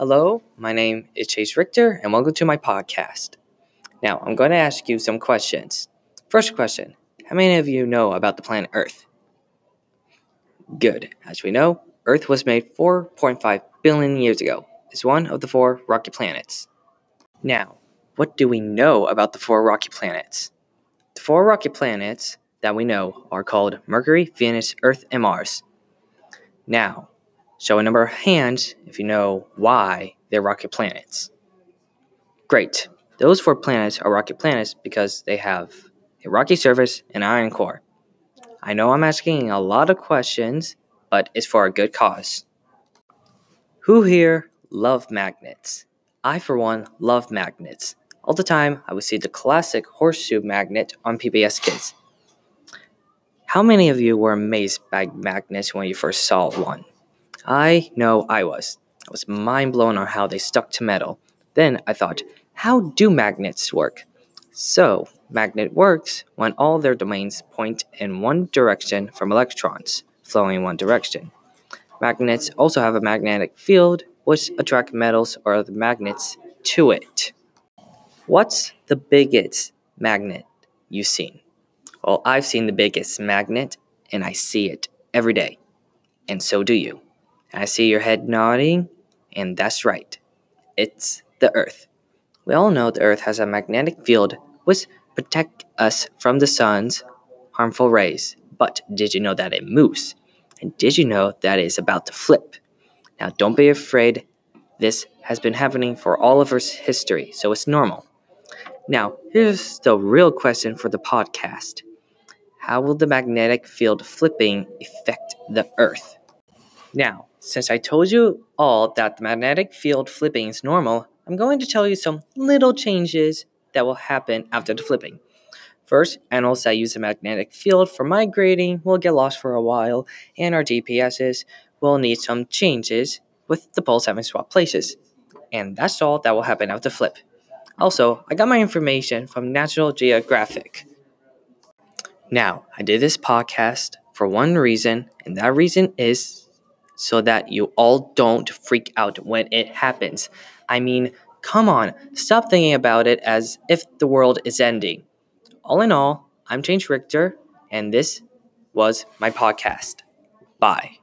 Hello, my name is Chase Richter, and welcome to my podcast. Now, I'm going to ask you some questions. First question How many of you know about the planet Earth? Good. As we know, Earth was made 4.5 billion years ago. It's one of the four rocky planets. Now, what do we know about the four rocky planets? The four rocky planets that we know are called Mercury, Venus, Earth, and Mars. Now, show a number of hands if you know why they're rocky planets. Great. Those four planets are rocky planets because they have a rocky surface and iron core. I know I'm asking a lot of questions, but it's for a good cause. Who here love magnets? I, for one, love magnets. All the time, I would see the classic horseshoe magnet on PBS Kids. How many of you were amazed by magnets when you first saw one? I know I was. I was mind blown on how they stuck to metal. Then I thought, how do magnets work? So, magnet works when all their domains point in one direction from electrons flowing in one direction. Magnets also have a magnetic field which attract metals or other magnets to it. What's the biggest magnet you've seen? Well, I've seen the biggest magnet and I see it every day. And so do you. I see your head nodding, and that's right. It's the Earth. We all know the Earth has a magnetic field which protects us from the sun's harmful rays. But did you know that it moves? And did you know that it is about to flip? Now, don't be afraid. This has been happening for all of Earth's history, so it's normal. Now, here's the real question for the podcast How will the magnetic field flipping affect the Earth? Now, since I told you all that the magnetic field flipping is normal, I'm going to tell you some little changes that will happen after the flipping. First, animals that use the magnetic field for migrating will get lost for a while, and our GPSs will need some changes with the poles having swapped places. And that's all that will happen after the flip. Also, I got my information from National Geographic. Now, I did this podcast for one reason, and that reason is so that you all don't freak out when it happens. I mean, come on, stop thinking about it as if the world is ending. All in all, I'm James Richter, and this was my podcast. Bye.